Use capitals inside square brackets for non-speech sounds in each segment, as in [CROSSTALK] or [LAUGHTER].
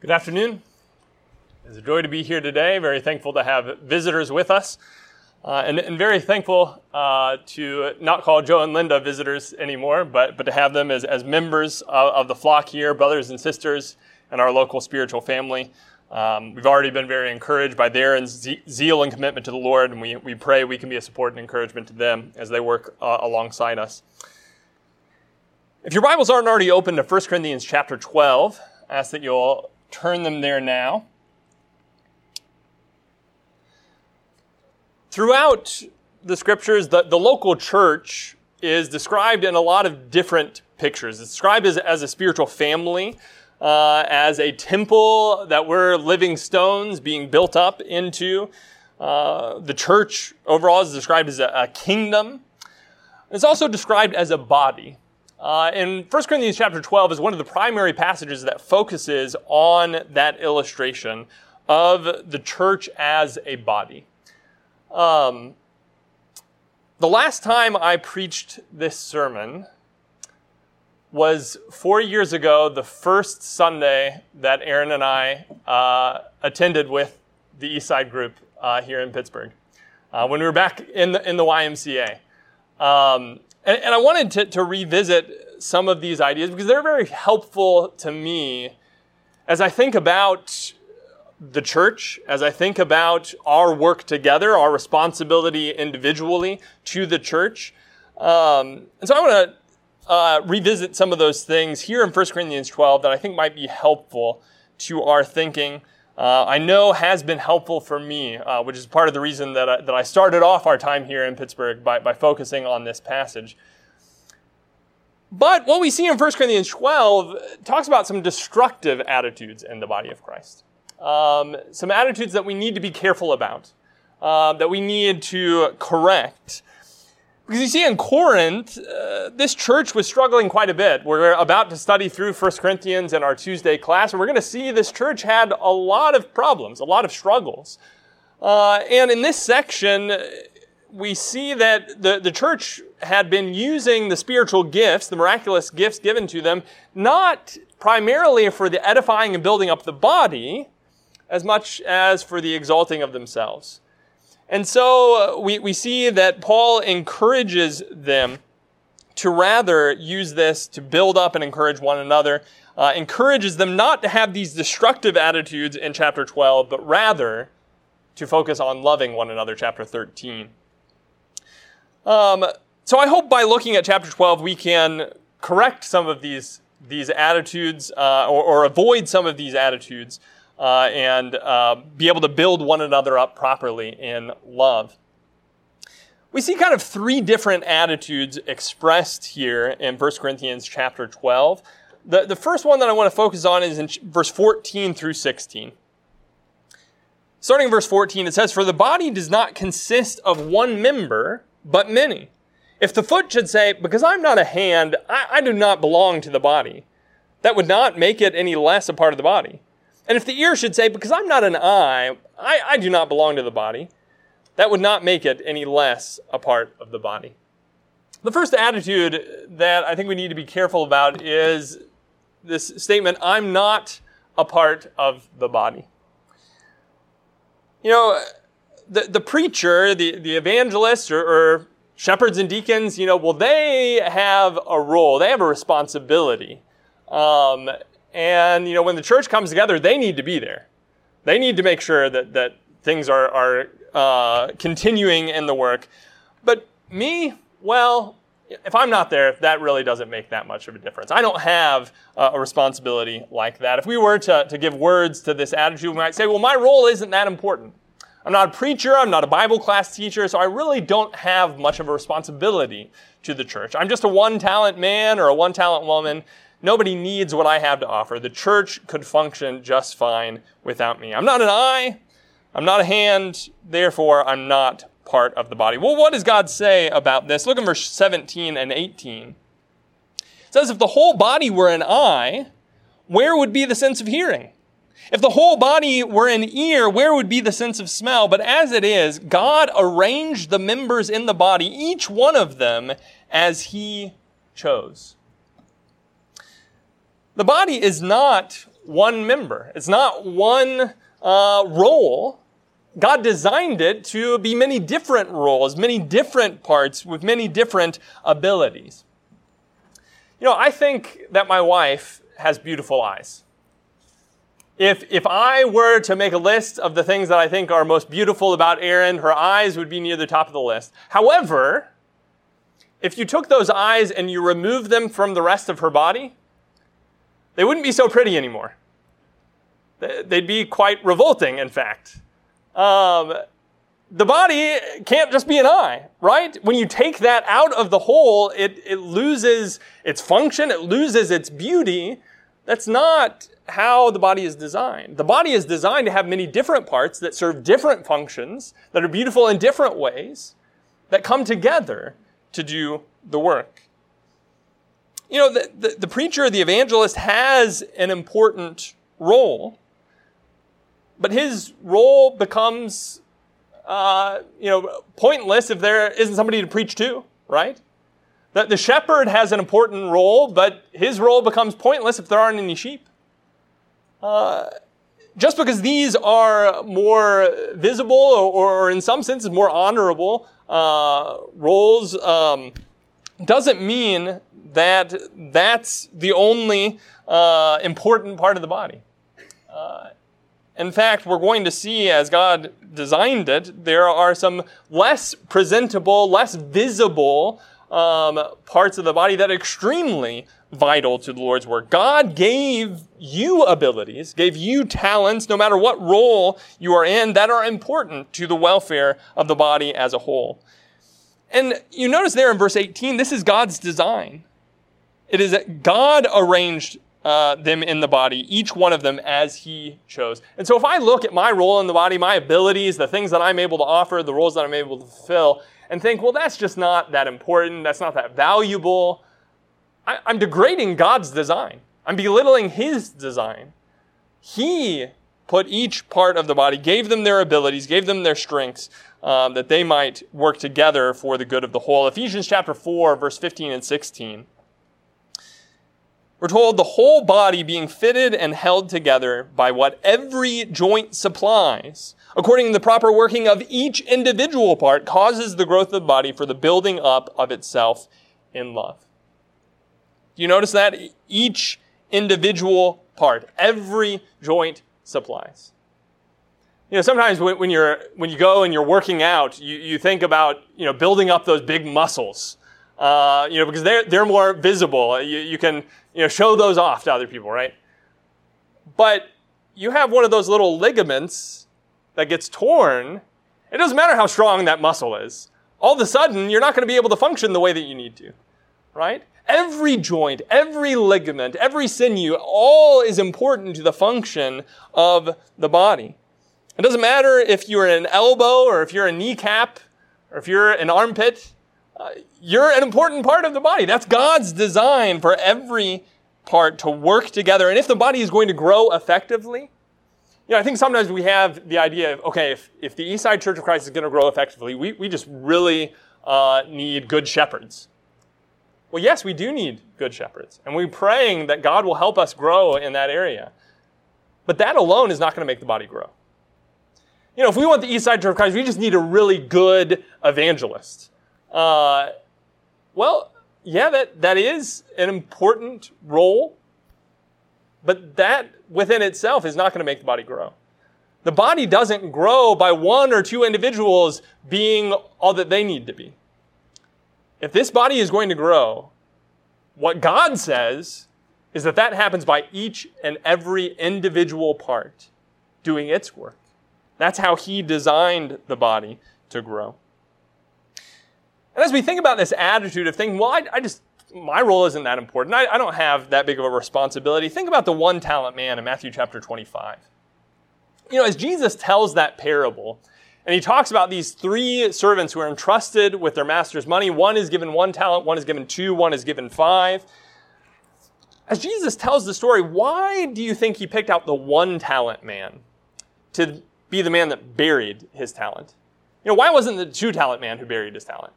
Good afternoon. It's a joy to be here today. Very thankful to have visitors with us. Uh, and, and, very thankful uh, to not call Joe and Linda visitors anymore, but, but to have them as, as members of, of the flock here, brothers and sisters, and our local spiritual family. Um, we've already been very encouraged by their zeal and commitment to the Lord, and we, we pray we can be a support and encouragement to them as they work uh, alongside us. If your Bibles aren't already open to 1 Corinthians chapter 12, I ask that you'll turn them there now. Throughout the scriptures, the, the local church is described in a lot of different pictures. It's described as, as a spiritual family, uh, as a temple that we're living stones being built up into. Uh, the church overall is described as a, a kingdom. It's also described as a body. Uh, and 1 Corinthians chapter 12 is one of the primary passages that focuses on that illustration of the church as a body. Um, the last time I preached this sermon was four years ago, the first Sunday that Erin and I uh, attended with the Eastside group uh, here in Pittsburgh, uh, when we were back in the, in the YMCA. Um, and, and I wanted to, to revisit some of these ideas because they're very helpful to me as I think about the church, as I think about our work together, our responsibility individually to the church. Um, and so I want to uh, revisit some of those things here in 1 Corinthians 12 that I think might be helpful to our thinking. Uh, I know has been helpful for me, uh, which is part of the reason that I, that I started off our time here in Pittsburgh by, by focusing on this passage. But what we see in 1 Corinthians 12 talks about some destructive attitudes in the body of Christ. Um, some attitudes that we need to be careful about, uh, that we need to correct. Because you see, in Corinth, uh, this church was struggling quite a bit. We're about to study through 1 Corinthians in our Tuesday class, and we're going to see this church had a lot of problems, a lot of struggles. Uh, and in this section, we see that the, the church had been using the spiritual gifts, the miraculous gifts given to them, not primarily for the edifying and building up the body, as much as for the exalting of themselves. And so uh, we, we see that Paul encourages them to rather use this to build up and encourage one another, uh, encourages them not to have these destructive attitudes in chapter 12, but rather to focus on loving one another, chapter 13. Um, so I hope by looking at chapter 12, we can correct some of these, these attitudes uh, or, or, avoid some of these attitudes uh, and uh, be able to build one another up properly in love. We see kind of three different attitudes expressed here in 1 Corinthians chapter 12. The, the first one that I want to focus on is in verse 14 through 16. Starting in verse 14, it says, For the body does not consist of one member, but many. If the foot should say, Because I'm not a hand, I, I, do not belong to the body, that would not make it any less a part of the body. And if the ear should say, Because I'm not an eye, I, I do not belong to the body, that would not make it any less a part of the body. The first attitude that I think we need to be careful about is this statement I'm not a part of the body. You know, the, the preacher, the, the evangelist, or, or shepherds and deacons, you know, well, they have a role, they have a responsibility. Um, and, you know, when the church comes together, they need to be there. They need to make sure that, that things are, are uh, continuing in the work. But me, well, if I'm not there, that really doesn't make that much of a difference. I don't have uh, a responsibility like that. If we were to, to give words to this attitude, we might say, well, my role isn't that important. I'm not a preacher, I'm not a Bible class teacher, so I really don't have much of a responsibility to the church. I'm just a one talent man or a one talent woman. Nobody needs what I have to offer. The church could function just fine without me. I'm not an eye, I'm not a hand, therefore, I'm not part of the body. Well, what does God say about this? Look at verse 17 and 18. It says, If the whole body were an eye, where would be the sense of hearing? If the whole body were an ear, where would be the sense of smell? But as it is, God arranged the members in the body, each one of them, as He chose. The body is not one member. It's not one uh, role. God designed it to be many different roles, many different parts with many different abilities. You know, I think that my wife has beautiful eyes. If, if I were to make a list of the things that I think are most beautiful about Erin, her eyes would be near the top of the list. However, if you took those eyes and you removed them from the rest of her body, they wouldn't be so pretty anymore. They'd be quite revolting, in fact. Um, the body can't just be an eye, right? When you take that out of the whole, it, it loses its function, it loses its beauty. That's not how the body is designed. The body is designed to have many different parts that serve different functions, that are beautiful in different ways, that come together to do the work. You know, the, the, the preacher, the evangelist, has an important role, but his role becomes, uh, you know, pointless if there isn't somebody to preach to, right? The, the shepherd has an important role, but his role becomes pointless if there aren't any sheep. Uh, just because these are more visible or, or in some senses more honorable uh, roles um, doesn't mean that that's the only uh, important part of the body. Uh, in fact, we're going to see as God designed it, there are some less presentable, less visible um, parts of the body that are extremely vital to the Lord's work. God gave you abilities, gave you talents, no matter what role you are in, that are important to the welfare of the body as a whole. And you notice there in verse 18, this is God's design. It is that God arranged uh, them in the body, each one of them as He chose. And so if I look at my role in the body, my abilities, the things that I'm able to offer, the roles that I'm able to fulfill, and think, well, that's just not that important, that's not that valuable, I, I'm degrading God's design. I'm belittling His design. He put each part of the body, gave them their abilities, gave them their strengths, um, that they might work together for the good of the whole. Ephesians chapter 4, verse 15 and 16. We're told the whole body being fitted and held together by what every joint supplies, according to the proper working of each individual part, causes the growth of the body for the building up of itself in love. Do you notice that? Each individual part, every joint supplies. You know, sometimes when, when, you're, when you go and you're working out, you, you think about, you know, building up those big muscles. Uh, you know, because they're, they're more visible. You, you can, you know, show those off to other people, right? But you have one of those little ligaments that gets torn. It doesn't matter how strong that muscle is. All of a sudden, you're not going to be able to function the way that you need to, right? Every joint, every ligament, every sinew, all is important to the function of the body. It doesn't matter if you're an elbow or if you're a kneecap or if you're an armpit. Uh, you're an important part of the body. That's God's design for every part to work together. And if the body is going to grow effectively, you know, I think sometimes we have the idea of, okay, if, if the Eastside Church of Christ is going to grow effectively, we, we just really uh, need good shepherds. Well, yes, we do need good shepherds. And we're praying that God will help us grow in that area. But that alone is not going to make the body grow. You know, if we want the East Side Church of Christ, we just need a really good evangelist. Uh, well, yeah, that, that is an important role, but that within itself is not going to make the body grow. The body doesn't grow by one or two individuals being all that they need to be. If this body is going to grow, what God says is that that happens by each and every individual part doing its work. That's how He designed the body to grow. And as we think about this attitude of thinking, well, I, I just, my role isn't that important. I, I don't have that big of a responsibility. Think about the one talent man in Matthew chapter 25. You know, as Jesus tells that parable, and he talks about these three servants who are entrusted with their master's money. One is given one talent, one is given two, one is given five. As Jesus tells the story, why do you think he picked out the one talent man to be the man that buried his talent? You know, why wasn't the two talent man who buried his talent?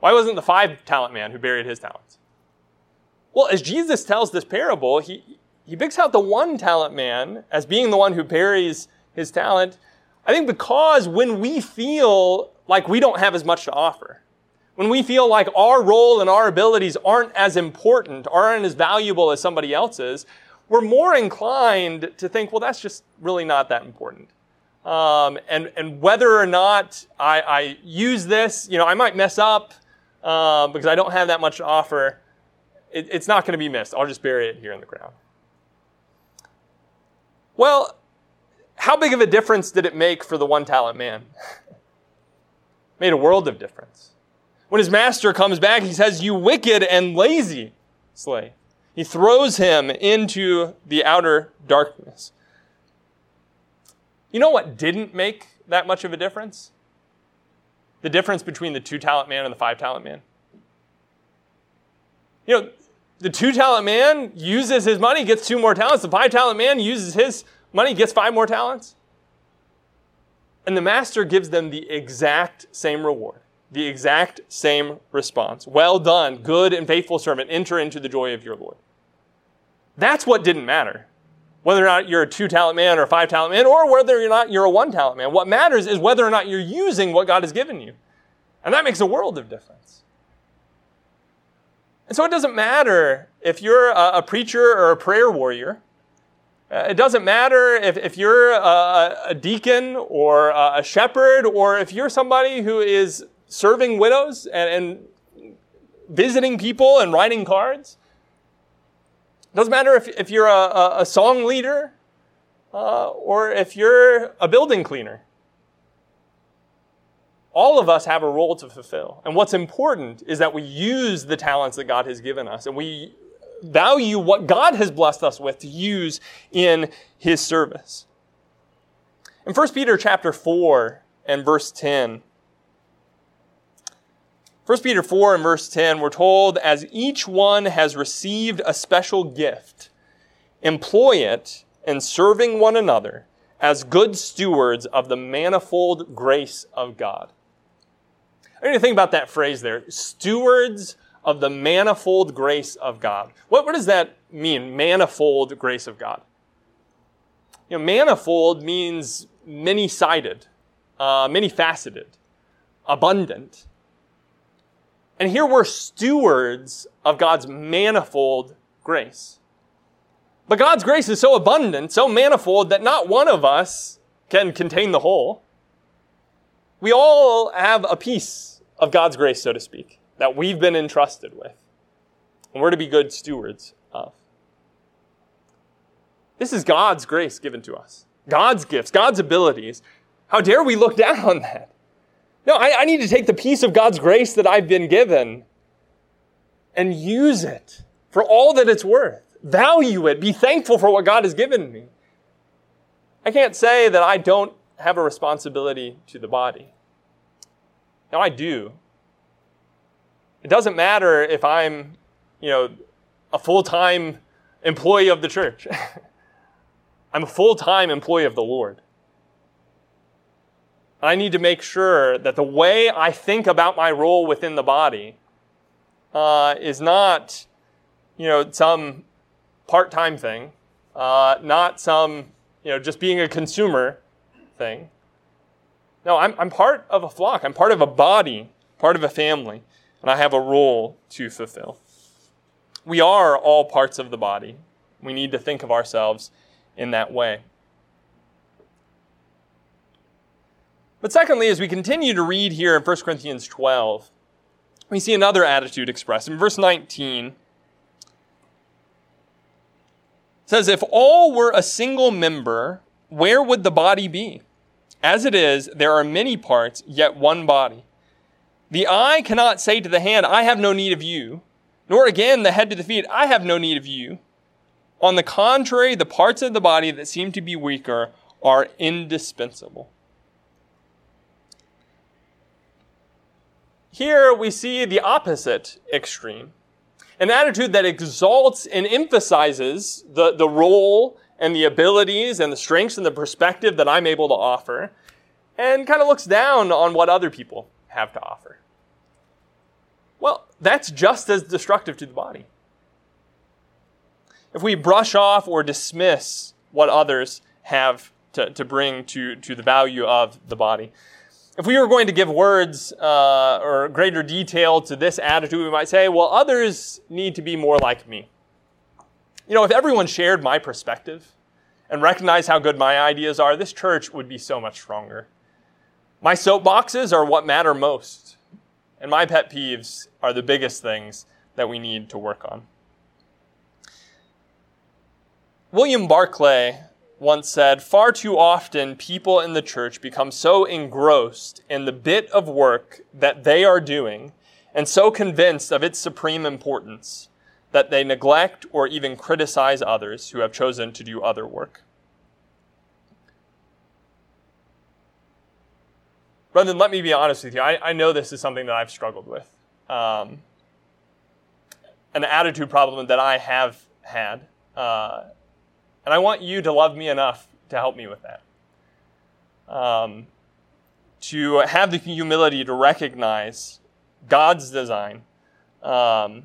Why wasn't the five talent man who buried his talents? Well, as Jesus tells this parable, he, he picks out the one talent man as being the one who buries his talent. I think because when we feel like we don't have as much to offer, when we feel like our role and our abilities aren't as important, aren't as valuable as somebody else's, we're more inclined to think, well, that's just really not that important. Um, and, and whether or not I, I, use this, you know, I might mess up uh, because I don't have that much to offer. It, it's not going to be missed. I'll just bury it here in the ground. Well, how big of a difference did it make for the one talent man? [LAUGHS] Made a world of difference. When his master comes back, he says, You wicked and lazy slave. He throws him into the outer darkness. You know what didn't make that much of a difference? The difference between the two talent man and the five talent man. You know, the two talent man uses his money, gets two more talents. The five talent man uses his money, gets five more talents. And the master gives them the exact same reward, the exact same response. Well done, good and faithful servant. Enter into the joy of your Lord. That's what didn't matter. Whether or not you're a two talent man or a five talent man, or whether or not you're a one talent man. What matters is whether or not you're using what God has given you. And that makes a world of difference. And so it doesn't matter if you're a, preacher or a prayer warrior. Uh, it doesn't matter if, if you're a, a deacon or a shepherd or if you're somebody who is serving widows and, and visiting people and writing cards. It doesn't matter if, if you're a, a song leader uh, or if you're a building cleaner. All of us have a role to fulfill. And what's important is that we use the talents that God has given us and we value what God has blessed us with to use in his service. In 1 Peter chapter 4 and verse 10, 1 Peter 4 and verse 10, we're told, as each one has received a special gift, employ it in serving one another as good stewards of the manifold grace of God. I need to think about that phrase there. Stewards of the manifold grace of God. What, what does that mean, manifold grace of God? You know, manifold means many sided, uh, many faceted, abundant. And here we're stewards of God's manifold grace. But God's grace is so abundant, so manifold, that not one of us can contain the whole. We all have a piece of God's grace, so to speak that we've been entrusted with. And we're to be good stewards of. This is God's grace given to us, God's gifts, God's abilities. How dare we look down on that? No, I, I need to take the piece of God's grace that I've been given and use it for all that it's worth. Value it. Be thankful for what God has given me. I can't say that I don't have a responsibility to the body. Now, I do. It doesn't matter if I'm, you know, a full-time employee of the church. [LAUGHS] I'm a full-time employee of the Lord. I need to make sure that the way I think about my role within the body uh, is not, you know, some part-time thing, uh, not some, you know, just being a consumer thing. No, I'm, I'm part of a flock. I'm part of a body, part of a family and I have a role to fulfill. We are all parts of the body. We need to think of ourselves in that way. But secondly, as we continue to read here in 1 Corinthians 12, we see another attitude expressed. In verse 19, it says, If all were a single member, where would the body be? As it is, there are many parts, yet one body. The eye cannot say to the hand, I have no need of you, nor again the head to the feet, I have no need of you. On the contrary, the parts of the body that seem to be weaker are indispensable. Here we see the opposite extreme an attitude that exalts and emphasizes the, the role and the abilities and the strengths and the perspective that I'm able to offer, and kind of looks down on what other people have to offer. Well, that's just as destructive to the body. if we brush off or dismiss what others have to, to bring to, to the value of the body. If we were going to give words uh, or greater detail to this attitude, we might say, well, others need to be more like me. You know, if everyone shared my perspective and recognized how good my ideas are, this church would be so much stronger. My soapboxes are what matter most, and my pet peeves are the biggest things that we need to work on. William Barclay once said, Far too often people in the church become so engrossed in the bit of work that they are doing and so convinced of its supreme importance that they neglect or even criticize others who have chosen to do other work. Brethren, let me be honest with you. I, I know this is something that I've struggled with. Um, an attitude problem that I have had. Uh, and I want you to love me enough to help me with that. Um, to have the humility to recognize God's design um,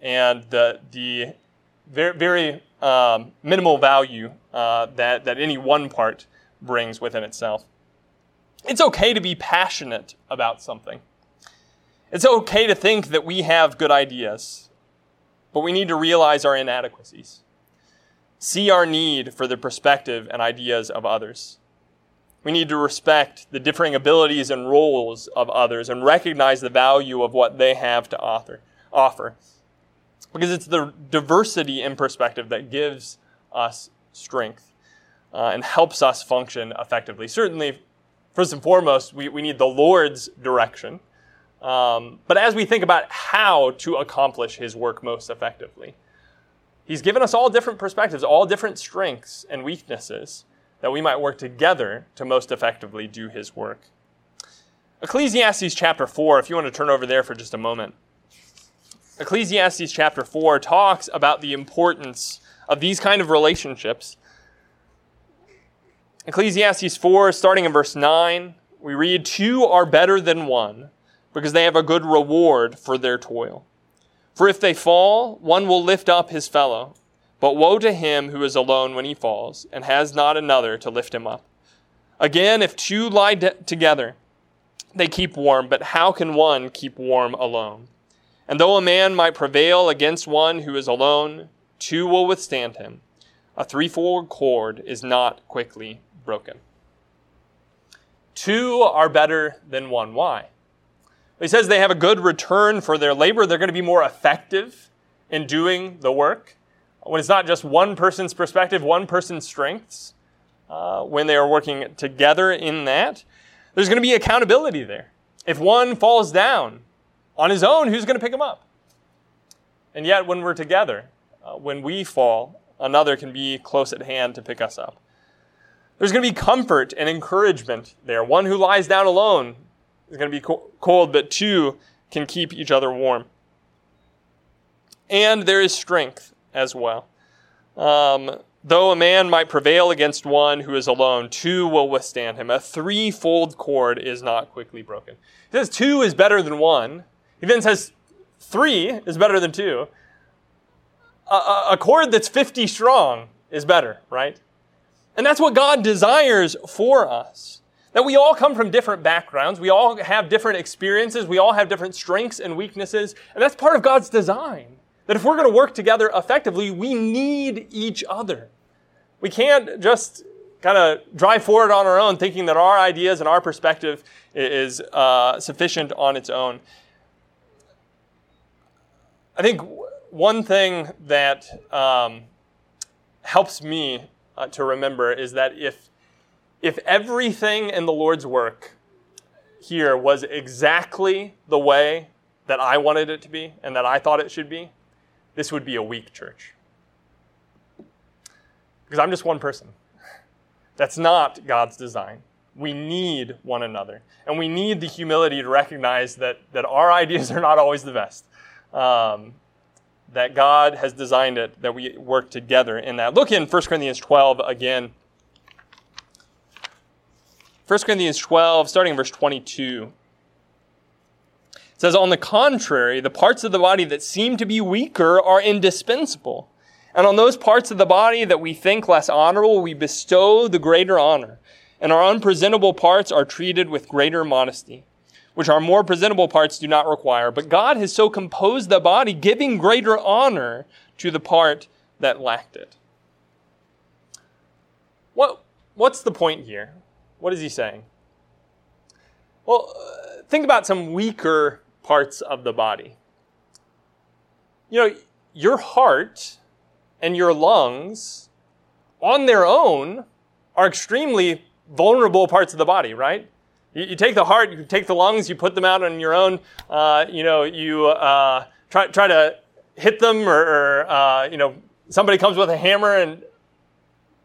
and the, the very, very um, minimal value uh, that, that any one part brings within itself. It's okay to be passionate about something. It's okay to think that we have good ideas, but we need to realize our inadequacies see our need for the perspective and ideas of others. We need to respect the differing abilities and roles of others and recognize the value of what they have to author, offer. Because it's the diversity in perspective that gives us strength uh, and helps us function effectively. Certainly, first and foremost, we, we need the Lord's direction. Um, but as we think about how to accomplish his work most effectively, He's given us all different perspectives, all different strengths and weaknesses that we might work together to most effectively do his work. Ecclesiastes chapter 4, if you want to turn over there for just a moment. Ecclesiastes chapter 4 talks about the importance of these kind of relationships. Ecclesiastes 4, starting in verse 9, we read, Two are better than one, because they have a good reward for their toil. For if they fall, one will lift up his fellow. But woe to him who is alone when he falls, and has not another to lift him up. Again, if two lie de- together, they keep warm, but how can one keep warm alone? And though a man might prevail against one who is alone, two will withstand him. A threefold cord is not quickly broken. Two are better than one. Why? He says they have a good return for their labor. They're going to be more effective in doing the work. When it's not just one person's perspective, one person's strengths, uh, when they are working together in that, there's going to be accountability there. If one falls down on his own, who's going to pick him up? And yet, when we're together, uh, when we fall, another can be close at hand to pick us up. There's going to be comfort and encouragement there. One who lies down alone is going to be cold, but two can keep each other warm. And there is strength as well. Um, though a man might prevail against one who is alone, two will withstand him. A threefold cord is not quickly broken. He says two is better than one. He then says three is better than two. A, a, a cord that's 50 strong is better, right? And that's what God desires for us. That we all come from different backgrounds, we all have different experiences, we all have different strengths and weaknesses, and that's part of God's design. That if we're going to work together effectively, we need each other. We can't just kind of drive forward on our own thinking that our ideas and our perspective is uh, sufficient on its own. I think one thing that um, helps me uh, to remember is that if if everything in the Lord's work here was exactly the way that I wanted it to be and that I thought it should be, this would be a weak church. Because I'm just one person. That's not God's design. We need one another. And we need the humility to recognize that, that our ideas are not always the best. Um, that God has designed it, that we work together in that. Look in 1 Corinthians 12 again. 1 Corinthians 12, starting in verse 22. It says, On the contrary, the parts of the body that seem to be weaker are indispensable, And on those parts of the body that we think less honorable, we bestow the greater honor. And our unpresentable parts are treated with greater modesty, which our more presentable parts do not require. But God has so composed the body, giving greater honor to the part that lacked it. What, what's the point here? What is he saying? Well, uh, think about some weaker parts of the body. You know, your heart and your lungs, on their own, are extremely vulnerable parts of the body, right? You, you take the heart, you take the lungs, you put them out on your own. Uh, you know, you uh, try try to hit them, or, or uh, you know, somebody comes with a hammer, and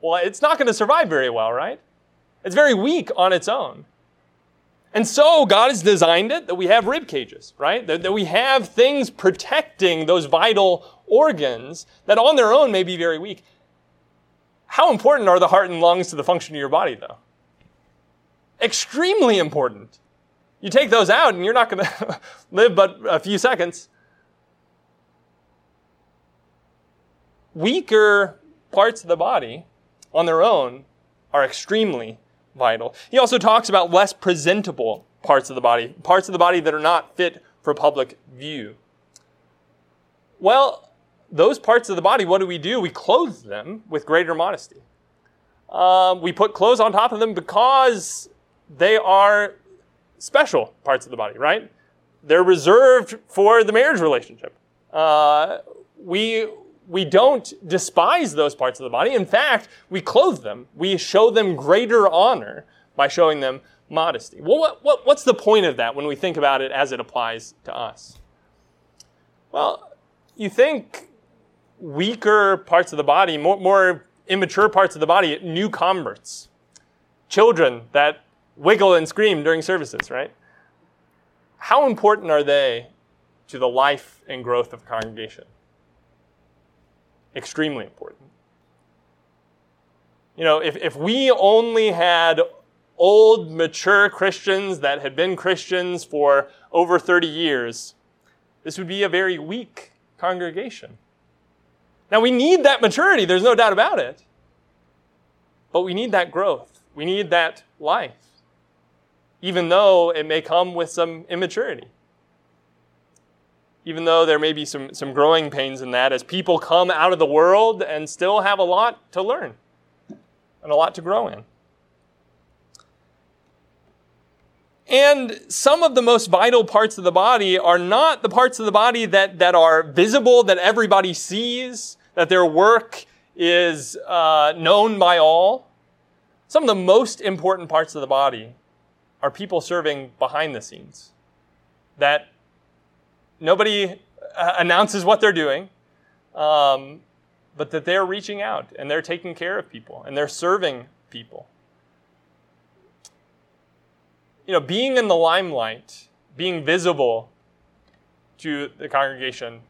well, it's not going to survive very well, right? It's very weak on its own. And so God has designed it that we have rib cages, right? That, that, we have things protecting those vital organs that on their own may be very weak. How important are the heart and lungs to the function of your body, though? Extremely important. You take those out and you're not going [LAUGHS] to live but a few seconds. Weaker parts of the body on their own are extremely vital. He also talks about less presentable parts of the body, parts of the body that are not fit for public view. Well, those parts of the body, what do we do? We clothe them with greater modesty. Um, we put clothes on top of them because they are special parts of the body, right? They're reserved for the marriage relationship. Uh, we we don't despise those parts of the body. In fact, we clothe them. We show them greater honor by showing them modesty. Well, what, what, what's the point of that when we think about it as it applies to us? Well, you think weaker parts of the body, more, more immature parts of the body, new converts, children that wiggle and scream during services, right? How important are they to the life and growth of a congregation? extremely important. You know, if, if we only had old, mature Christians that had been Christians for over 30 years, this would be a very weak congregation. Now, we need that maturity, there's no doubt about it. But we need that growth, we need that life, even though it may come with some immaturity even though there may be some, some growing pains in that as people come out of the world and still have a lot to learn and a lot to grow in. And some of the most vital parts of the body are not the parts of the body that, that are visible, that everybody sees, that their work is uh, known by all. Some of the most important parts of the body are people serving behind the scenes that nobody uh, announces what they're doing, um, but that they're reaching out and they're taking care of people and they're serving people. You know, being in the limelight, being visible to the congregation,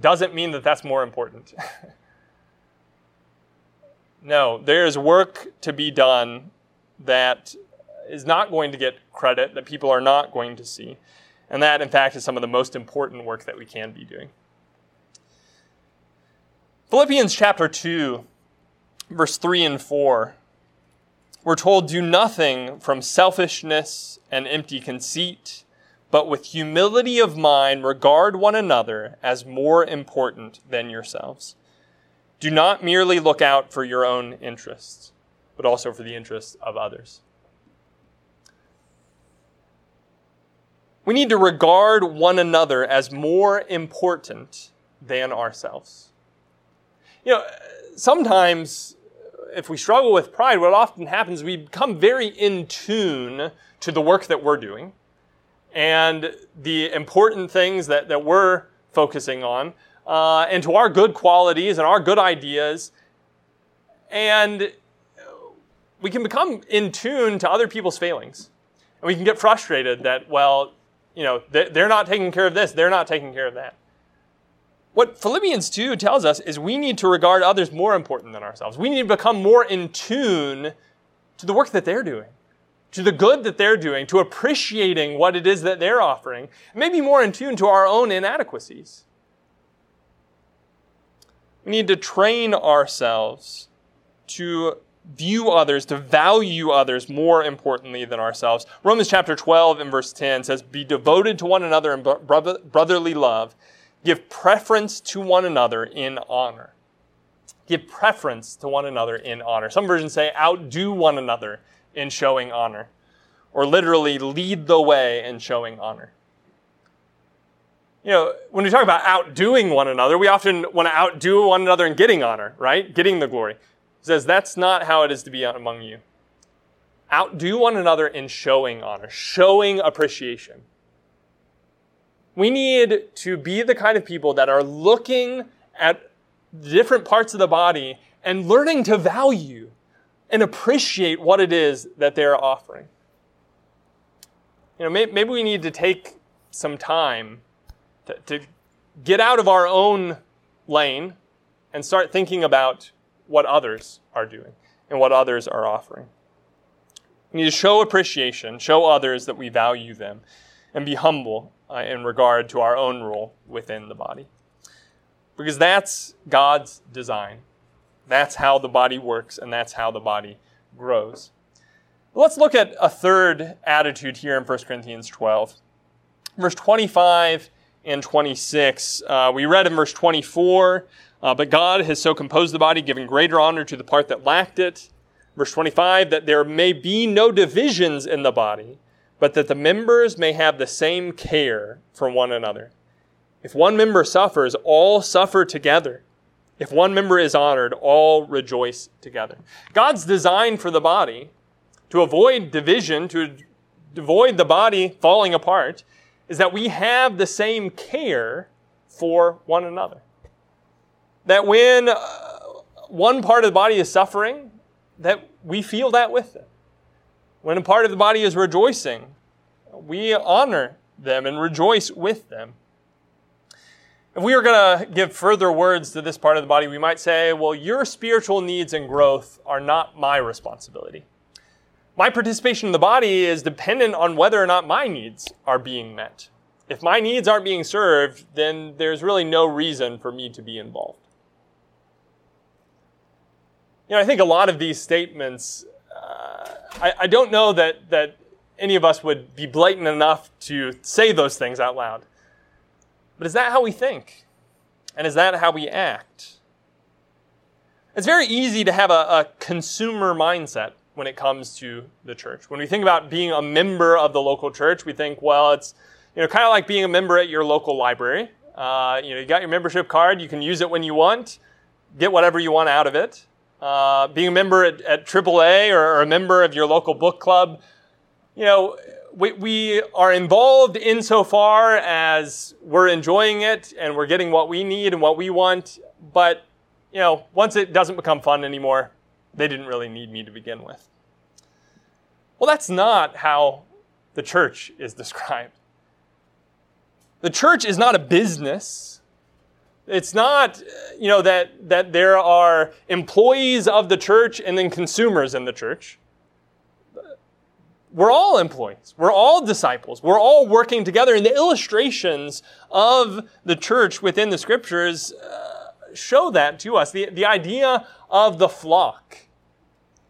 doesn't mean that that's more important. [LAUGHS] no, there is work to be done that is not going to get credit, that people are not going to see. And that, in fact, is some of the most important work that we can be doing. Philippians chapter 2, verse 3 and 4, we're told, Do nothing from selfishness and empty conceit, but with humility of mind regard one another as more important than yourselves. Do not merely look out for your own interests, but also for the interests of others. We need to regard one another as more important than ourselves. You know, sometimes if we struggle with pride, what often happens is we become very in tune to the work that we're doing and the important things that, that we're focusing on uh, and to our good qualities and our good ideas. And we can become in tune to other people's failings. And we can get frustrated that, well, you know, they're not taking care of this, they're not taking care of that. What Philippians 2 tells us is we need to regard others more important than ourselves. We need to become more in tune to the work that they're doing, to the good that they're doing, to appreciating what it is that they're offering, maybe more in tune to our own inadequacies. We need to train ourselves to view others, to value others more importantly than ourselves. Romans chapter 12 and verse 10 says, Be devoted to one another in brotherly love, give preference to one another in honor. Give preference to one another in honor. Some versions say, outdo one another in showing honor, or literally, lead the way in showing honor you know, when we talk about outdoing one another, we often want to outdo one another in getting honor, right? Getting the glory. He says that's not how it is to be among you. Outdo one another in showing honor, showing appreciation. We need to be the kind of people that are looking at different parts of the body and learning to value and appreciate what it is that they're offering. You know, maybe we need to take some time to, to get out of our own lane and start thinking about what others are doing and what others are offering. We need to show appreciation, show others that we value them, and be humble uh, in regard to our own role within the body. Because that's God's design. That's how the body works, and that's how the body grows. let's look at a third attitude here in 1 Corinthians 12. Verse 25 and 26. Uh, we read in verse 24, uh, but God has so composed the body, giving greater honor to the part that lacked it. Verse 25, that there may be no divisions in the body, but that the members may have the same care for one another. If one member suffers, all suffer together. If one member is honored, all rejoice together. God's design for the body, to avoid division, to avoid the body falling apart, is that we have the same care for one another. That when uh, one part of the body is suffering, that we feel that with them. When a part of the body is rejoicing, we honor them and rejoice with them. If we were going to give further words to this part of the body, we might say, well, your spiritual needs and growth are not my responsibility. My participation in the body is dependent on whether or not my needs are being met. If my needs aren't being served, then there's really no reason for me to be involved. You know, I think a lot of these statements, uh, I, I don't know that, that any of us would be blatant enough to say those things out loud. But is that how we think? And is that how we act? It's very easy to have a, a consumer mindset when it comes to the church. When we think about being a member of the local church, we think, well, it's you know kind of like being a member at your local library. Uh, you know, you got your membership card, you can use it when you want, get whatever you want out of it. Uh, being a member at, at AAA or, or a member of your local book club, you know, we, we are involved insofar as we're enjoying it and we're getting what we need and what we want. But, you know, once it doesn't become fun anymore, they didn't really need me to begin with. Well, that's not how the church is [LAUGHS] described. The church is not a business. It's not, you know, that, that there are employees of the church and then consumers in the church. We're all employees. We're all disciples. We're all working together. And the illustrations of the church within the scriptures uh, show that to us. The, the idea of the flock.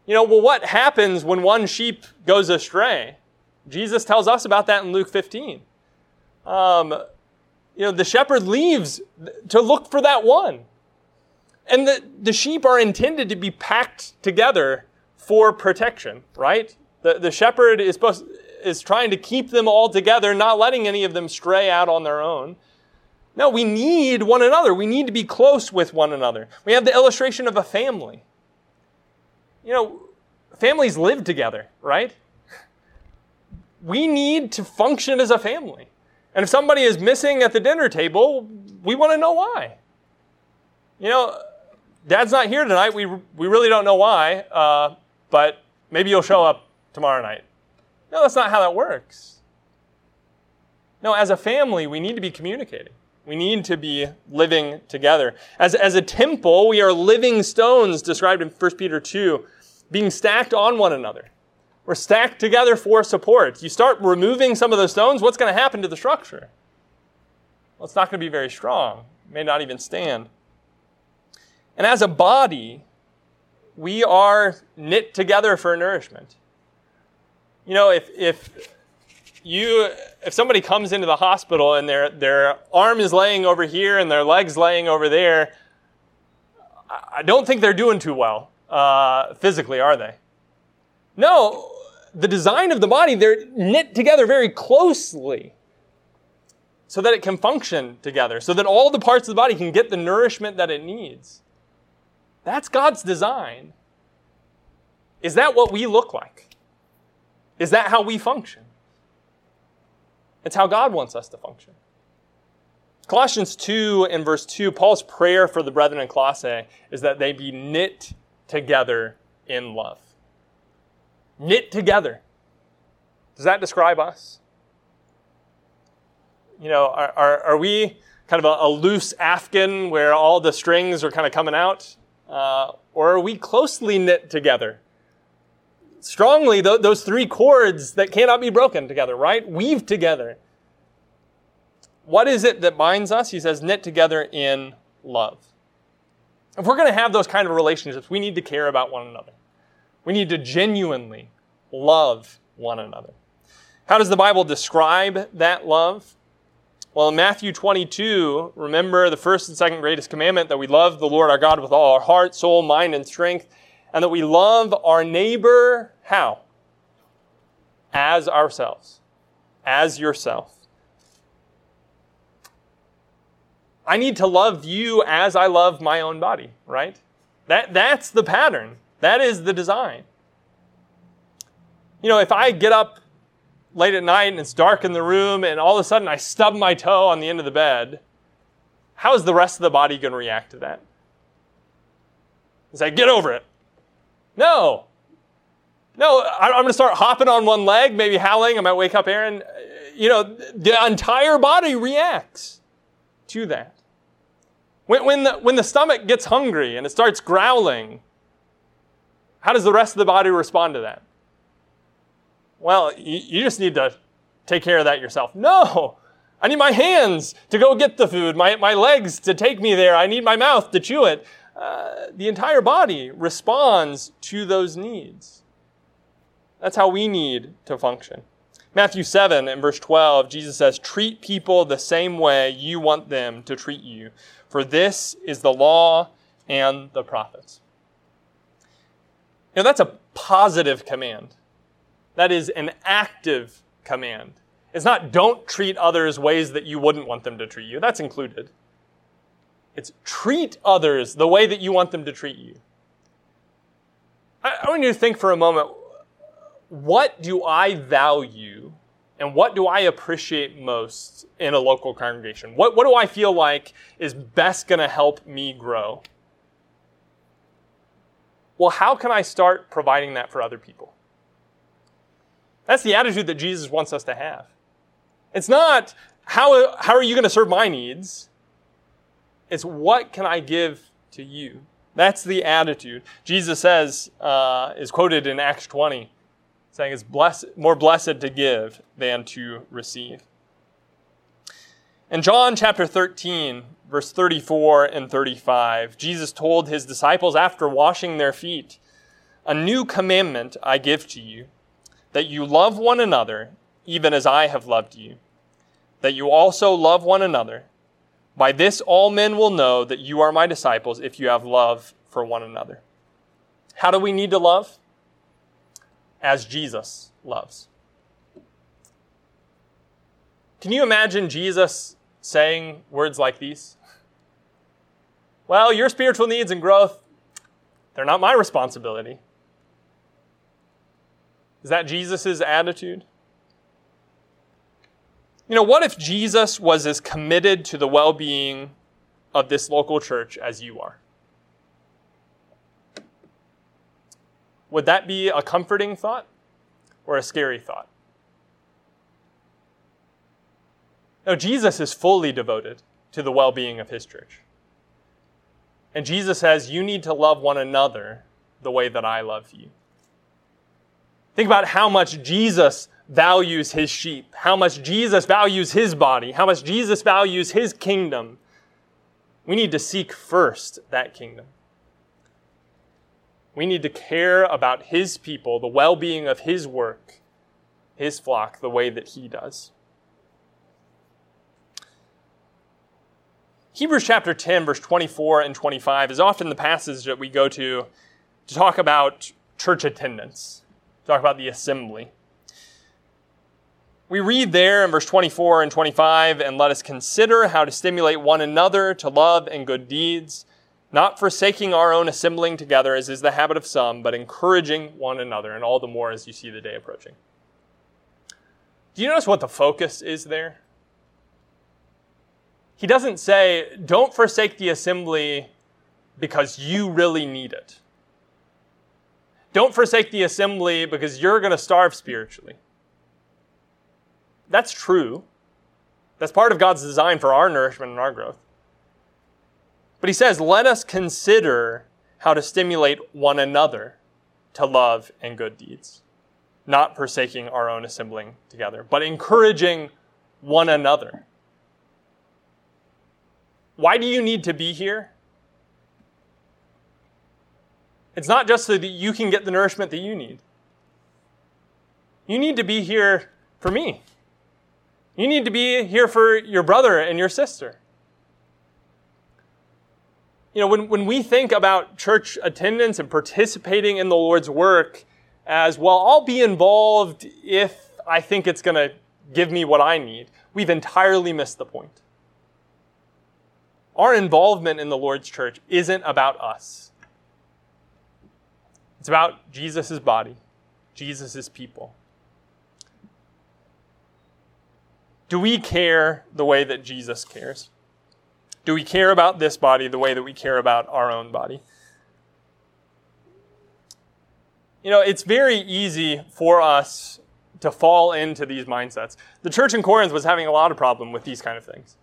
You know, well, what happens when one sheep goes astray? Jesus tells us about that in Luke 15. Um, you know, the shepherd leaves to look for that one. And the, the sheep are intended to be packed together for protection, right? The, the shepherd is supposed is trying to keep them all together, not letting any of them stray out on their own. No, we need one another. We need to be close with one another. We have the illustration of a family you know, families live together, right? We need to function as a family. And if somebody is missing at the dinner table, we want to know why. You know, dad's not here tonight. We, we really don't know why, uh, but maybe you'll show up tomorrow night. No, that's not how that works. No, as a family, we need to be communicating. We need to be living together. As, as a temple, we are living stones described in 1 Peter 2, being stacked on one another. We're stacked together for support. You start removing some of those stones, what's going to happen to the structure? Well, it's not going to be very strong. It may not even stand. And as a body, we are knit together for nourishment. You know, if, if you if somebody comes into the hospital and their their arm is laying over here and their legs laying over there, I don't think they're doing too well uh, physically, are they? No, the design of the body they're knit together very closely so that it can function together, so that all the parts of the body can get the nourishment that it needs. That's God's design. Is that what we look like? Is that how we function? It's how God wants us to function. Colossians 2 and verse 2, Paul's prayer for the brethren in Colossae is that they be knit together in love. Knit together. Does that describe us? You know, are, are, are we kind of a, a, loose afghan where all the strings are kind of coming out? Uh, or are we closely knit together? Strongly, th- those three cords that cannot be broken together, right? Weave together. What is it that binds us? He says, knit together in love. If we're going to have those kind of relationships, we need to care about one another. We need to genuinely love one another. How does the Bible describe that love? Well, in Matthew 22, remember the first and second greatest commandment that we love the Lord our God with all our heart, soul, mind, and strength, and that we love our neighbor how? As ourselves, as yourself. I need to love you as I love my own body, right? That, that's the pattern. That is the design. You know, if I get up late at night and it's dark in the room and all of a sudden I stub my toe on the end of the bed, how is the rest of the body going to react to that? Say, get over it. No. No, I'm going to start hopping on one leg, maybe howling. I might wake up Erin. You know, the entire body reacts to that. When, when, the, when the stomach gets hungry and it starts growling, how does the rest of the body respond to that? Well, you, just need to take care of that yourself. No! I need my hands to go get the food, my, my legs to take me there, I need my mouth to chew it. Uh, the entire body responds to those needs. That's how we need to function. Matthew 7 and verse 12, Jesus says, Treat people the same way you want them to treat you, for this is the law and the prophets. You know, that's a positive command. That is an active command. It's not don't treat others ways that you wouldn't want them to treat you. That's included. It's treat others the way that you want them to treat you. I, I want you to think for a moment what do I value and what do I appreciate most in a local congregation? What, what do I feel like is best going to help me grow? Well, how can I start providing that for other people? That's the attitude that Jesus wants us to have. It's not, how, how are you going to serve my needs? It's, what can I give to you? That's the attitude. Jesus says, uh, is quoted in Acts 20 saying it's more blessed to give than to receive. In John chapter 13, verse 34 and 35, Jesus told his disciples after washing their feet, A new commandment I give to you, that you love one another, even as I have loved you, that you also love one another. By this all men will know that you are my disciples if you have love for one another. How do we need to love? as Jesus loves. Can you imagine Jesus saying words like these? Well, your spiritual needs and growth, they're not my responsibility. Is that Jesus' attitude? You know, what if Jesus was as committed to the well being of this local church as you are? Would that be a comforting thought or a scary thought? No, Jesus is fully devoted to the well being of his church. And Jesus says, You need to love one another the way that I love you. Think about how much Jesus values his sheep, how much Jesus values his body, how much Jesus values his kingdom. We need to seek first that kingdom. We need to care about His people, the well being of His work, His flock, the way that He does. Hebrews chapter 10, verse 24 and 25 is often the passage that we go to to talk about church attendance, talk about the assembly. We read there in verse 24 and 25, and let us consider how to stimulate one another to love and good deeds, not forsaking our own assembling together, as is the habit of some, but encouraging one another, and all the more as you see the day approaching. Do you notice what the focus is there? He doesn't say, don't forsake the assembly because you really need it. Don't forsake the assembly because you're going to starve spiritually. That's true. That's part of God's design for our nourishment and our growth. But he says, let us consider how to stimulate one another to love and good deeds, not forsaking our own assembling together, but encouraging one another. Why do you need to be here? It's not just so that you can get the nourishment that you need. You need to be here for me. You need to be here for your brother and your sister. You know, when, when we think about church attendance and participating in the Lord's work as, well, I'll be involved if I think it's going to give me what I need, we've entirely missed the point. Our involvement in the Lord's church isn't about us. It's about Jesus' body, Jesus' people. Do we care the way that Jesus cares? Do we care about this body the way that we care about our own body? You know, it's very easy for us to fall into these mindsets. The church in Corinth was having a lot of problem with these kind of things.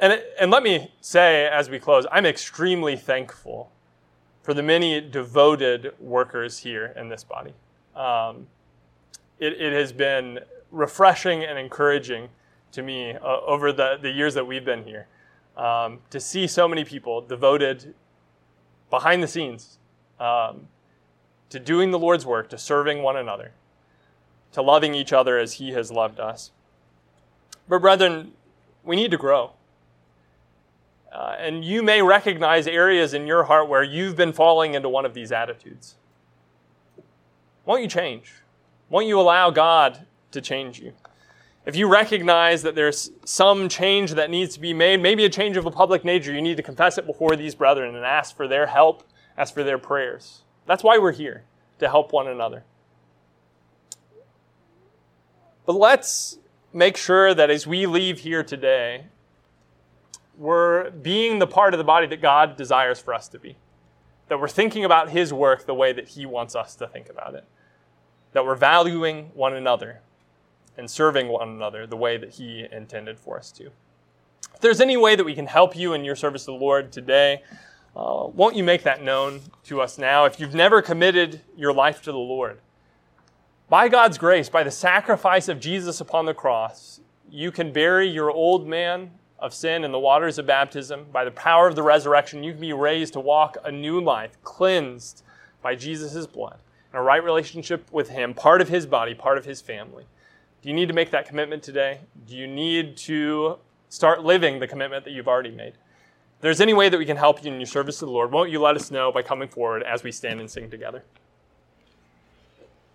And, and let me say as we close, I'm extremely thankful for the many devoted workers here in this body. Um, it, it, has been refreshing and encouraging to me uh, over the, the years that we've been here um, to see so many people devoted behind the scenes um, to doing the Lord's work, to serving one another, to loving each other as He has loved us. But, brethren, we need to grow. Uh, and you may recognize areas in your heart where you've been falling into one of these attitudes. Won't you change? Won't you allow God to change you? If you recognize that there's some change that needs to be made, maybe a change of a public nature, you need to confess it before these brethren and ask for their help, ask for their prayers. That's why we're here, to help one another. But let's make sure that as we leave here today, we're being the part of the body that God desires for us to be. That we're thinking about His work the way that He wants us to think about it. That we're valuing one another and serving one another the way that He intended for us to. If there's any way that we can help you in your service to the Lord today, uh, won't you make that known to us now? If you've never committed your life to the Lord, by God's grace, by the sacrifice of Jesus upon the cross, you can bury your old man of sin in the waters of baptism, by the power of the resurrection, you can be raised to walk a new life, cleansed by Jesus' blood, in a right relationship with Him, part of His body, part of His family. Do you need to make that commitment today? Do you need to start living the commitment that you've already made? If there's any way that we can help you in your service to the Lord, won't you let us know by coming forward as we stand and sing together?